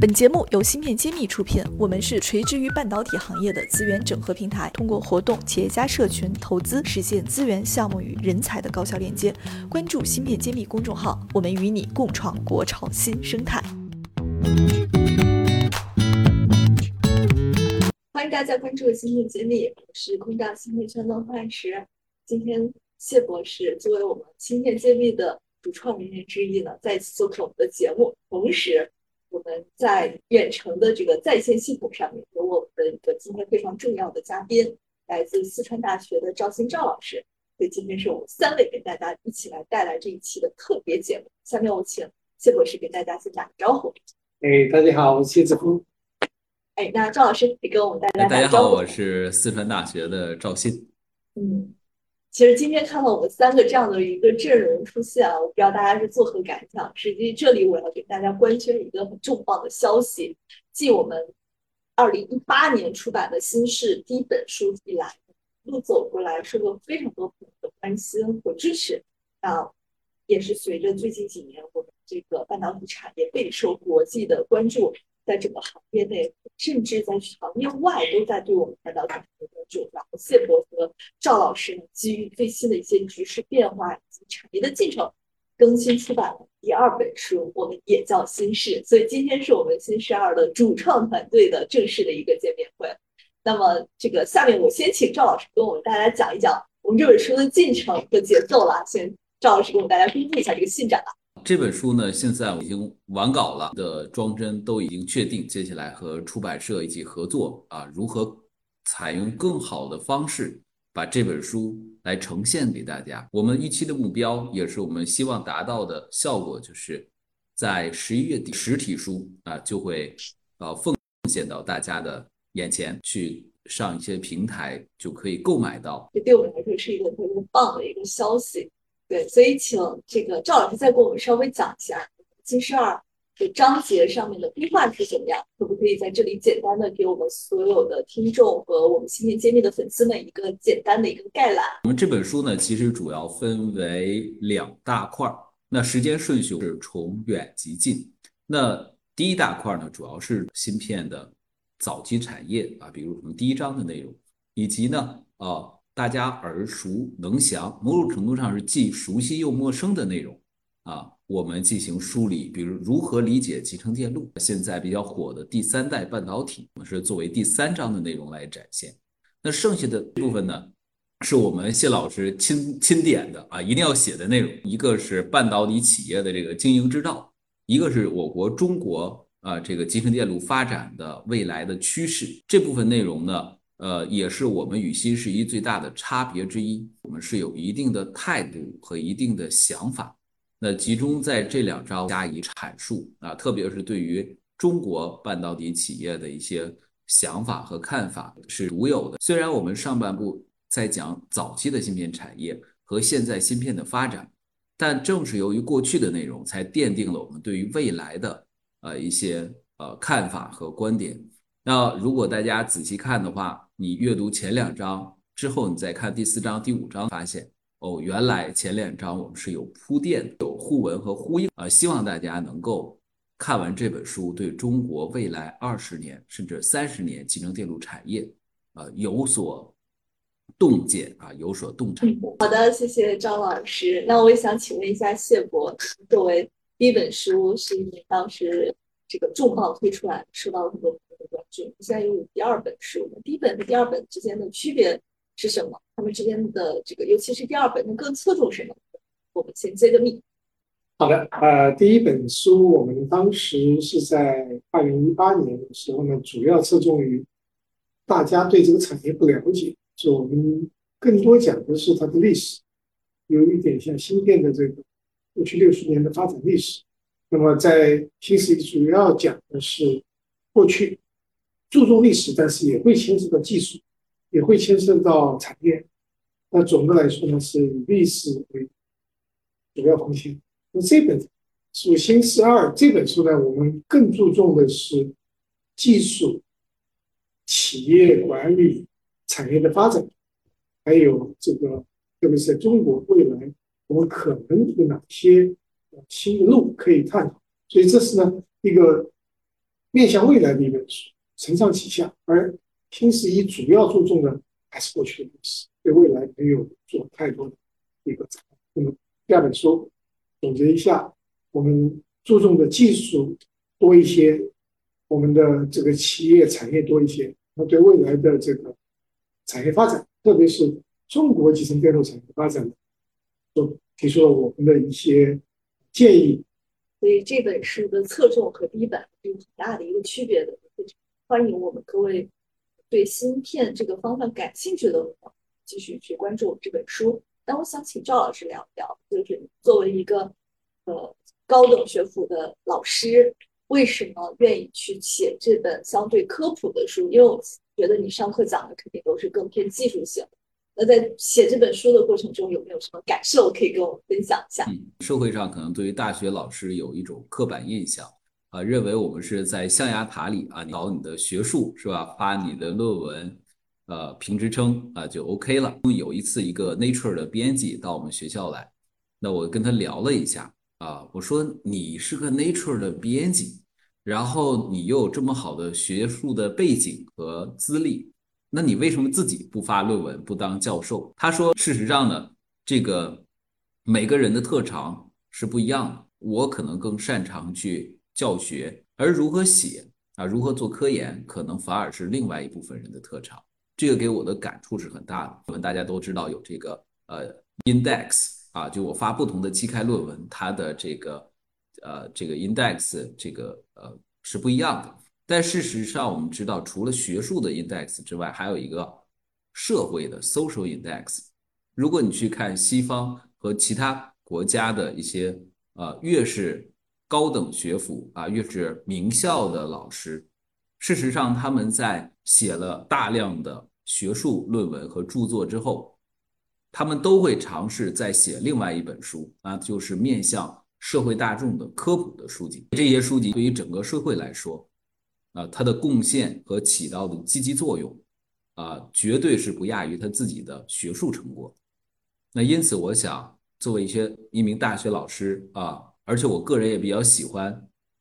本节目由芯片揭秘出品，我们是垂直于半导体行业的资源整合平台，通过活动、企业家社群、投资，实现资源、项目与人才的高效链接。关注芯片揭秘公众号，我们与你共创国潮新生态。欢迎大家关注芯片揭秘，我是空大芯片圈的范石。今天谢博士作为我们芯片揭秘的主创人员之一呢，再次做客我们的节目，同时。我们在远程的这个在线系统上面有我们的一个今天非常重要的嘉宾，来自四川大学的赵鑫赵老师。所以今天是我们三位给大家一起来带来这一期的特别节目。下面我请谢博士给大家先打个招呼。哎，大家好，我是谢志峰。哎，那赵老师也跟我们大家大家好，我是四川大学的赵鑫。嗯。其实今天看到我们三个这样的一个阵容出现啊，我不知道大家是作何感想。实际这里我要给大家官宣一个很重磅的消息，继我们二零一八年出版的新式第一本书以来，一路走过来，受到非常多朋友的关心和支持。啊，也是随着最近几年我们这个半导体产业备受国际的关注。在整个行业内，甚至在行业外，都在对我们半导体的关注。然后，谢博和赵老师呢，基于最新的一些局势变化以及产业的进程，更新出版了第二本书，我们也叫新事。所以，今天是我们新事二的主创团队的正式的一个见面会。那么，这个下面我先请赵老师跟我们大家讲一讲我们这本书的进程和节奏了。先，赵老师给我们大家公布一下这个进展吧。这本书呢，现在已经完稿了，的装帧都已经确定，接下来和出版社一起合作啊，如何采用更好的方式把这本书来呈现给大家？我们预期的目标，也是我们希望达到的效果，就是在十一月底，实体书啊就会啊奉献到大家的眼前去，上一些平台就可以购买到。这对我们来说是一个特别棒的一个消息。对，所以请这个赵老师再给我们稍微讲一下《金十二》的章节上面的规划是怎么样？可不可以在这里简单的给我们所有的听众和我们芯片揭秘的粉丝们一个简单的一个概览？我们这本书呢，其实主要分为两大块儿，那时间顺序是从远及近。那第一大块呢，主要是芯片的早期产业啊，比如我们第一章的内容，以及呢，啊。大家耳熟能详，某种程度上是既熟悉又陌生的内容啊，我们进行梳理，比如如何理解集成电路，现在比较火的第三代半导体，我们是作为第三章的内容来展现。那剩下的部分呢，是我们谢老师亲亲点的啊，一定要写的内容，一个是半导体企业的这个经营之道，一个是我国中国啊这个集成电路发展的未来的趋势。这部分内容呢。呃，也是我们与新世一最大的差别之一。我们是有一定的态度和一定的想法，那集中在这两章加以阐述啊，特别是对于中国半导体企业的一些想法和看法是独有的。虽然我们上半部在讲早期的芯片产业和现在芯片的发展，但正是由于过去的内容，才奠定了我们对于未来的呃一些呃看法和观点。那如果大家仔细看的话，你阅读前两章之后，你再看第四章、第五章，发现哦，原来前两章我们是有铺垫、有互文和呼应啊。希望大家能够看完这本书，对中国未来二十年甚至三十年集成电路产业啊有所洞见啊，有所洞察。好的，谢谢张老师。那我也想请问一下谢博，作为第一本书是你当时这个重磅推出来，受到了很多。关注。现在有第二本书，第一本和第二本之间的区别是什么？他们之间的这个，尤其是第二本，能更侧重什么？我们先揭个秘。好的，呃，第一本书我们当时是在二零一八年的时候呢，主要侧重于大家对这个产业不了解，就我们更多讲的是它的历史，有一点像芯片的这个过去六十年的发展历史。那么在新世纪主要讲的是过去。注重历史，但是也会牵涉到技术，也会牵涉到产业。那总的来说呢，是以历史为主要方向。那这本书《新四二》这本书呢，我们更注重的是技术、企业管理、产业的发展，还有这个，特别是在中国未来，我们可能有哪些新路可以探讨。所以这是呢一个。面向未来的一本书，承上启下。而新十一主要注重的还是过去的故事，对未来没有做太多的一个展望。那么第二本书总结一下，我们注重的技术多一些，我们的这个企业产业多一些。那对未来的这个产业发展，特别是中国集成电路产业发展，都提出了我们的一些建议。所以这本书的侧重和第一本有很大的一个区别的。欢迎我们各位对芯片这个方向感兴趣的继续去关注我们这本书。那我想请赵老师聊聊，就是作为一个呃高等学府的老师，为什么愿意去写这本相对科普的书？因为我觉得你上课讲的肯定都是更偏技术性。那在写这本书的过程中，有没有什么感受可以跟我们分享一下？嗯，社会上可能对于大学老师有一种刻板印象啊，认为我们是在象牙塔里啊搞你的学术是吧？发你的论文，呃，评职称啊就 OK 了。有一次，一个 Nature 的编辑到我们学校来，那我跟他聊了一下啊，我说你是个 Nature 的编辑，然后你又有这么好的学术的背景和资历。那你为什么自己不发论文，不当教授？他说，事实上呢，这个每个人的特长是不一样的。我可能更擅长去教学，而如何写啊，如何做科研，可能反而是另外一部分人的特长。这个给我的感触是很大的。我们大家都知道有这个呃 index 啊，就我发不同的期刊论文，它的这个呃这个 index 这个呃是不一样的。但事实上，我们知道，除了学术的 index 之外，还有一个社会的 social index。如果你去看西方和其他国家的一些，呃，越是高等学府啊，越是名校的老师，事实上他们在写了大量的学术论文和著作之后，他们都会尝试再写另外一本书，那就是面向社会大众的科普的书籍。这些书籍对于整个社会来说，啊，它的贡献和起到的积极作用，啊，绝对是不亚于他自己的学术成果。那因此，我想作为一些一名大学老师啊，而且我个人也比较喜欢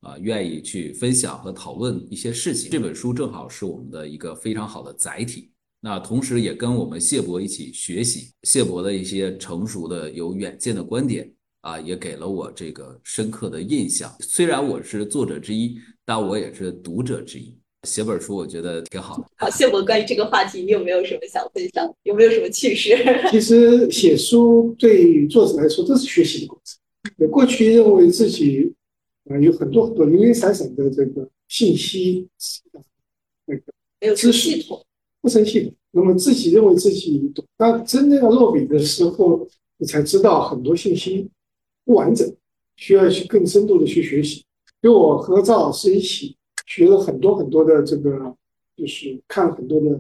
啊，愿意去分享和讨论一些事情。这本书正好是我们的一个非常好的载体。那同时也跟我们谢博一起学习谢博的一些成熟的、有远见的观点啊，也给了我这个深刻的印象。虽然我是作者之一。但我也是读者之一，写本书我觉得挺好的。好，谢博，关于这个话题，你有没有什么想分享？有没有什么趣事？其实写书对于作者来说都是学习的过程。过去认为自己啊有很多很多零零散散的这个信息，那个没有知识系统，不成系统。那么自己认为自己懂，当真正要落笔的时候，你才知道很多信息不完整，需要去更深度的去学习。就我和赵老师一起学了很多很多的这个，就是看很多的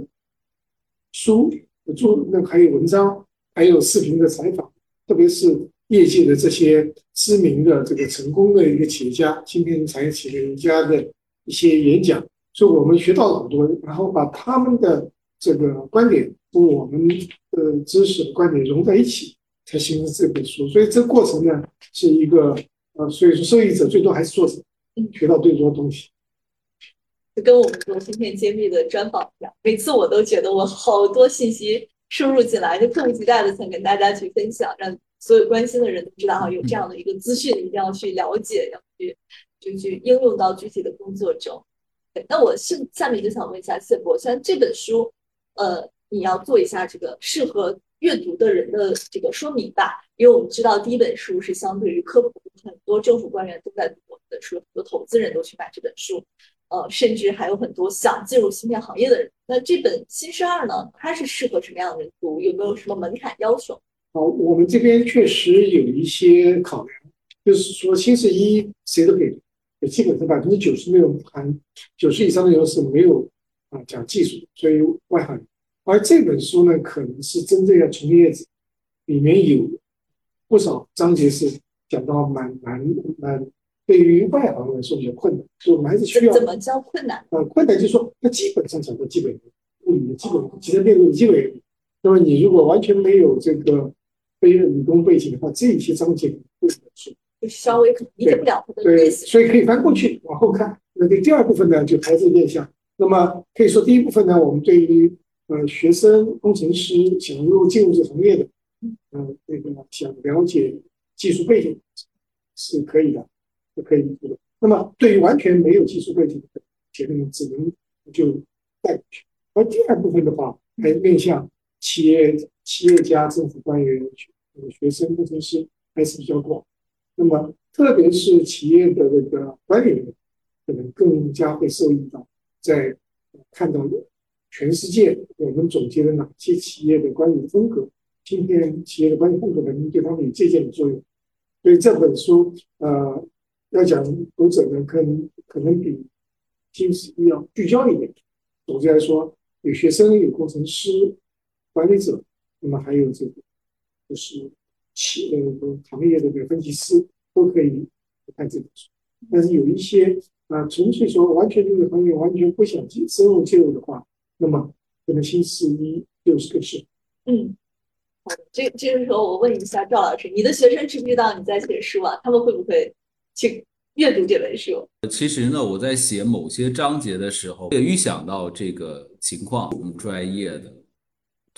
书、做那还有文章，还有视频的采访，特别是业界的这些知名的这个成功的一个企业家、芯片产业企业家的一些演讲，所以我们学到了很多，然后把他们的这个观点和我们的知识的观点融在一起，才形成这本书。所以这个过程呢，是一个呃，所以说受益者最多还是作者。学到最多东西，就跟我们做芯片揭秘的专访一样，每次我都觉得我好多信息输入进来，就迫不及待的想跟大家去分享，让所有关心的人都知道哈，有这样的一个资讯，一定要去了解，要去就去应用到具体的工作中。那我是下面就想问一下谢博，像这本书，呃，你要做一下这个适合阅读的人的这个说明吧，因为我们知道第一本书是相对于科普，很多政府官员都在读。的书，很多投资人都去买这本书，呃，甚至还有很多想进入芯片行业的人。那这本《新生二》呢，它是适合什么样的人读？有没有什么门槛要求？好，我们这边确实有一些考量，就是说新十一谁都可以读，基本上百分之九十内容含九十以上的内容是没有啊讲技术，所以外行。而这本书呢，可能是真正要从业者，里面有不少章节是讲到蛮蛮蛮。对于外行来说比较困难，所以我们还是需要怎么叫困难？呃，困难就是说，它基本上讲到基本物理的基本，集成电路的基本。那么你如果完全没有这个非理工背景的话，这些章节不能就稍微理解不了它的对，所以可以翻过去往后看，那这第二部分呢，就还是面向。那么可以说，第一部分呢，我们对于呃学生、工程师想入进入这个行业的，嗯，那个想了解技术背景是可以的，是可以的。那么对于完全没有技术背景的学生，只能就带过去。而第二部分的话，还面向企业、企业家、政府官员、学学生、工程师，还是比较广。那么特别是企业的这个管理人，可能更加会受益到，在看到全世界我们总结了哪些企业的管理风格，今天企业的管理风格能对他们有借鉴的作用。所以这本书，呃。要讲读者呢，可能可能比金石要聚焦一点。总之来说，有学生，有工程师、管理者，那么还有这个就是企呃行业的这个分析师都可以看这本书。但是有一些啊，纯粹说完全这个行业完全不想进深入介入的话，那么可能新四一就是个事。嗯，好，这这个时候我问一下赵老师，你的学生知不知道你在写书啊？他们会不会？去阅读这本书。其实呢，我在写某些章节的时候，也预想到这个情况。我们专业的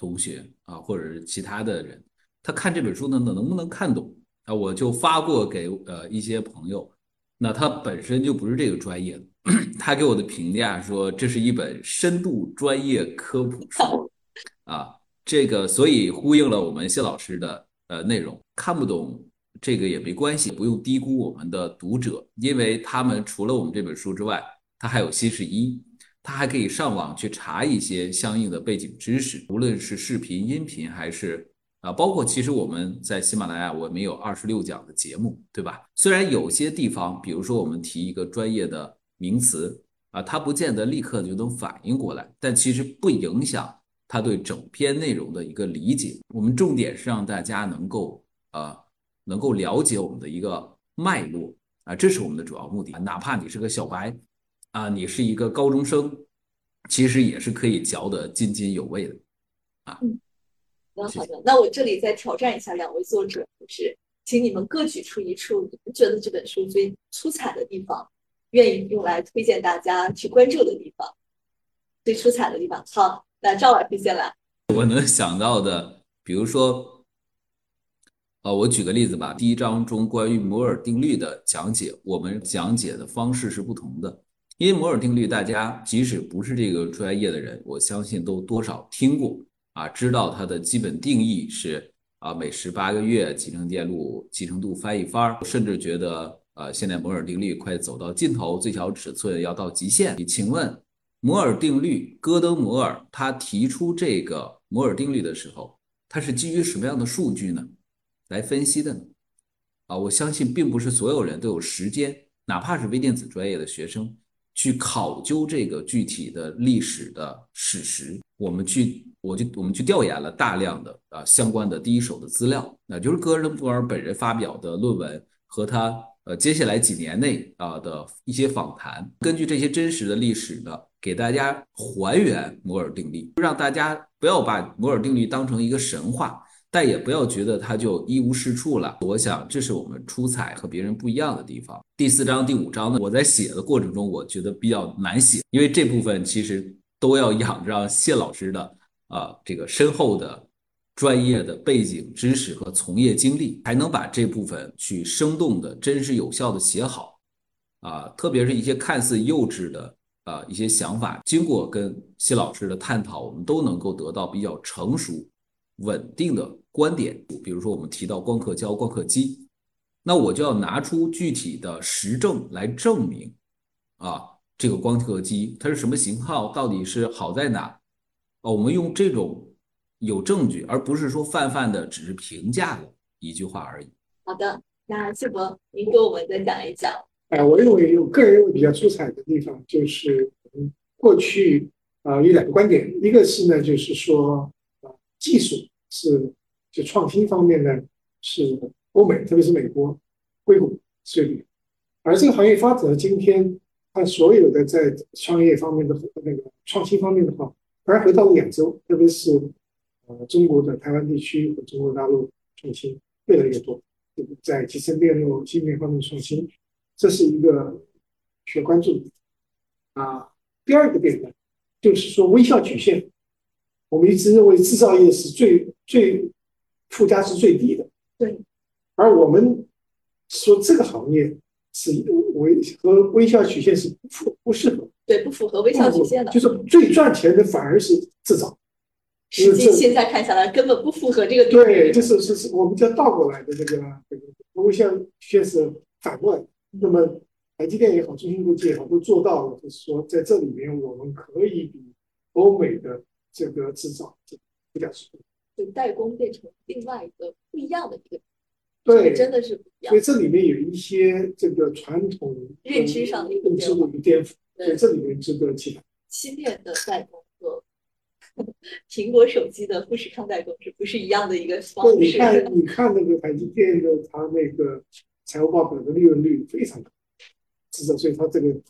同学啊，或者是其他的人，他看这本书呢，能能不能看懂啊？我就发过给呃一些朋友，那他本身就不是这个专业的，他给我的评价说，这是一本深度专业科普书 啊。这个所以呼应了我们谢老师的呃内容，看不懂。这个也没关系，不用低估我们的读者，因为他们除了我们这本书之外，他还有新十一，他还可以上网去查一些相应的背景知识，无论是视频、音频，还是啊，包括其实我们在喜马拉雅，我们有二十六讲的节目，对吧？虽然有些地方，比如说我们提一个专业的名词啊，他不见得立刻就能反应过来，但其实不影响他对整篇内容的一个理解。我们重点是让大家能够啊。能够了解我们的一个脉络啊，这是我们的主要目的。哪怕你是个小白啊，你是一个高中生，其实也是可以嚼得津津有味的啊。嗯，那好的，那我这里再挑战一下两位作者，就是请你们各举出一处你们觉得这本书最出彩的地方，愿意用来推荐大家去关注的地方，最出彩的地方。好，那赵老师先来。我能想到的，比如说。呃，我举个例子吧。第一章中关于摩尔定律的讲解，我们讲解的方式是不同的。因为摩尔定律，大家即使不是这个专业的人，我相信都多少听过啊，知道它的基本定义是啊，每十八个月集成电路集成度翻一番，甚至觉得呃，现在摩尔定律快走到尽头，最小尺寸要到极限。你请问，摩尔定律，戈登摩尔他提出这个摩尔定律的时候，他是基于什么样的数据呢？来分析的呢？啊，我相信并不是所有人都有时间，哪怕是微电子专业的学生，去考究这个具体的历史的史实。我们去，我就我们去调研了大量的啊相关的第一手的资料，那就是戈登布尔本人发表的论文和他呃接下来几年内啊的一些访谈。根据这些真实的历史呢，给大家还原摩尔定律，让大家不要把摩尔定律当成一个神话。但也不要觉得它就一无是处了。我想这是我们出彩和别人不一样的地方。第四章、第五章呢，我在写的过程中，我觉得比较难写，因为这部分其实都要仰仗谢老师的啊这个深厚的专业的背景知识和从业经历，才能把这部分去生动的、真实有效的写好。啊，特别是一些看似幼稚的啊一些想法，经过跟谢老师的探讨，我们都能够得到比较成熟。稳定的观点，比如说我们提到光刻胶、光刻机，那我就要拿出具体的实证来证明，啊，这个光刻机它是什么型号，到底是好在哪？啊，我们用这种有证据，而不是说泛泛的只是评价的一句话而已。好的，那谢博，您给我们再讲一讲。哎，我认为我个人认为比较出彩的地方就是，过去啊有两个观点，一个是呢，就是说啊技术。是，就创新方面呢，是欧美，特别是美国硅谷水平。而这个行业发展到今天，它所有的在创业方面的那个创新方面的话，而回到了亚洲，特别是呃中国的台湾地区和中国大陆创新越来越多，在集成电路芯片方面创新，这是一个需要关注的。啊。第二个点呢，就是说微笑曲线，我们一直认为制造业是最最附加值最低的，对，而我们说这个行业是微和微笑曲线是不符不适合，对，不符合微笑曲线的，就是最赚钱的反而是制造。实际现在看下来，根本不符合这个。对，就是是是，我们叫倒过来的这个这个微笑曲线是反过来。那么台积电也好，中芯国际也好，都做到了，就是说在这里面我们可以比欧美的这个制造不讲实就代工变成另外一个不一样的一个，对，真的是不一样。所以这里面有一些这个传统认知上的认知的一个颠覆，所以这里面值得期待。芯片的代工和。苹果手机的富士康代工是不是一样的一个方式？你看，你看那个台积电的，它那个财务报表的利润率非常高，至少所以它这个制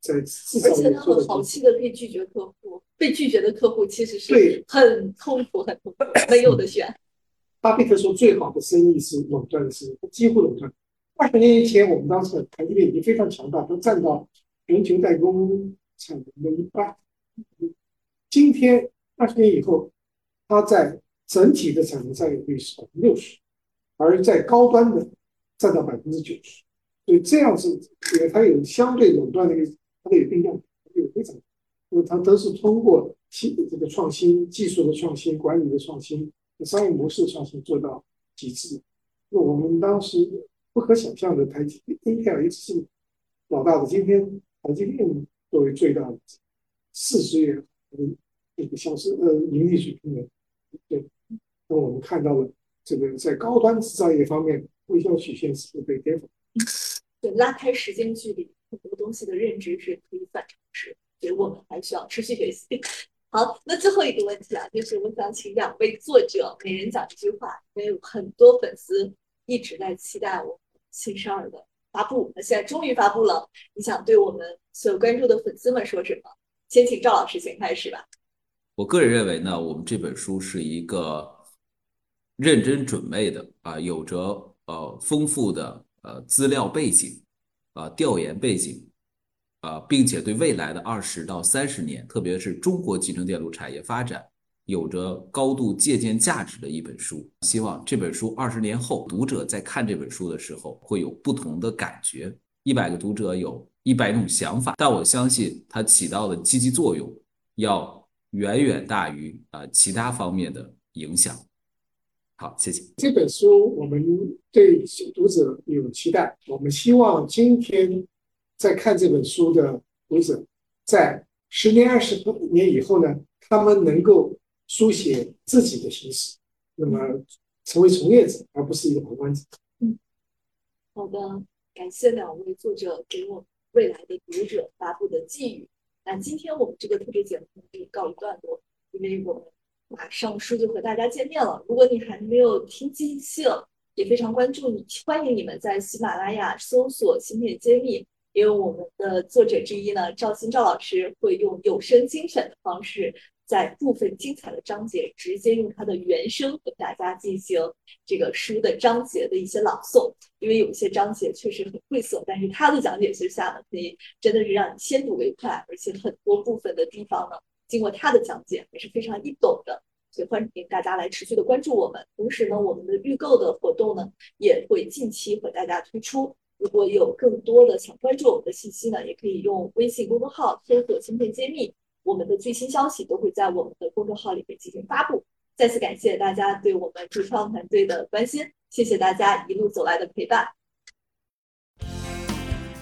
在而且他们好气的可以拒绝客户，被拒绝的客户其实是很痛苦、很痛苦，没有的选。巴菲特说，最好的生意是垄断的生意，几乎垄断。二十年以前，我们当时台积电已经非常强大，都占到全球代工产能的一半。今天。二十年以后，它在整体的产能占有率是百分之六十，而在高端的占到百分之九十，所以这样子，因为它有相对垄断的一个它的有定量，有非常，因为它都是通过新这个创新、技术的创新、管理的创新、商业模式的创新做到极致。那我们当时不可想象的，台积电、Intel 一直是老大的，今天台积电作为最大的市值也嗯。这个销售呃盈利水平的，对，那我们看到了这个在高端制造业方面，微笑曲线是不是被颠覆。对，拉开时间距离，很多东西的认知是可以反常识，所以我们还需要持续学习。好，那最后一个问题啊，就是我想请两位作者每人讲一句话，因为很多粉丝一直在期待我新生儿的发布，那现在终于发布了，你想对我们所有关注的粉丝们说什么？先请赵老师先开始吧。我个人认为呢，我们这本书是一个认真准备的啊，有着呃丰富的呃资料背景啊调研背景啊，并且对未来的二十到三十年，特别是中国集成电路产业发展，有着高度借鉴价值的一本书。希望这本书二十年后，读者在看这本书的时候会有不同的感觉。一百个读者有一百种想法，但我相信它起到的积极作用要。远远大于啊其他方面的影响。好，谢谢。这本书我们对读者有期待，我们希望今天在看这本书的读者，在十年、二十年以后呢，他们能够书写自己的心事，那么成为从业者，而不是一个旁观者。嗯，好的，感谢两位作者给我们未来的读者发布的寄语。那今天我们这个特别节目可以告一段落，因为我们马上书就和大家见面了。如果你还没有听尽兴，也非常关注你，欢迎你们在喜马拉雅搜索“芯片揭秘”，因为我们的作者之一呢，赵鑫赵老师会用有声精选的方式。在部分精彩的章节，直接用它的原声和大家进行这个书的章节的一些朗诵。因为有些章节确实很晦涩，但是他的讲解之下呢，可以真的是让你先睹为快，而且很多部分的地方呢，经过他的讲解也是非常易懂的。所以欢迎大家来持续的关注我们。同时呢，我们的预购的活动呢，也会近期和大家推出。如果有更多的想关注我们的信息呢，也可以用微信公众号搜索“芯片揭秘”。我们的最新消息都会在我们的公众号里面进行发布。再次感谢大家对我们主创团队的关心，谢谢大家一路走来的陪伴。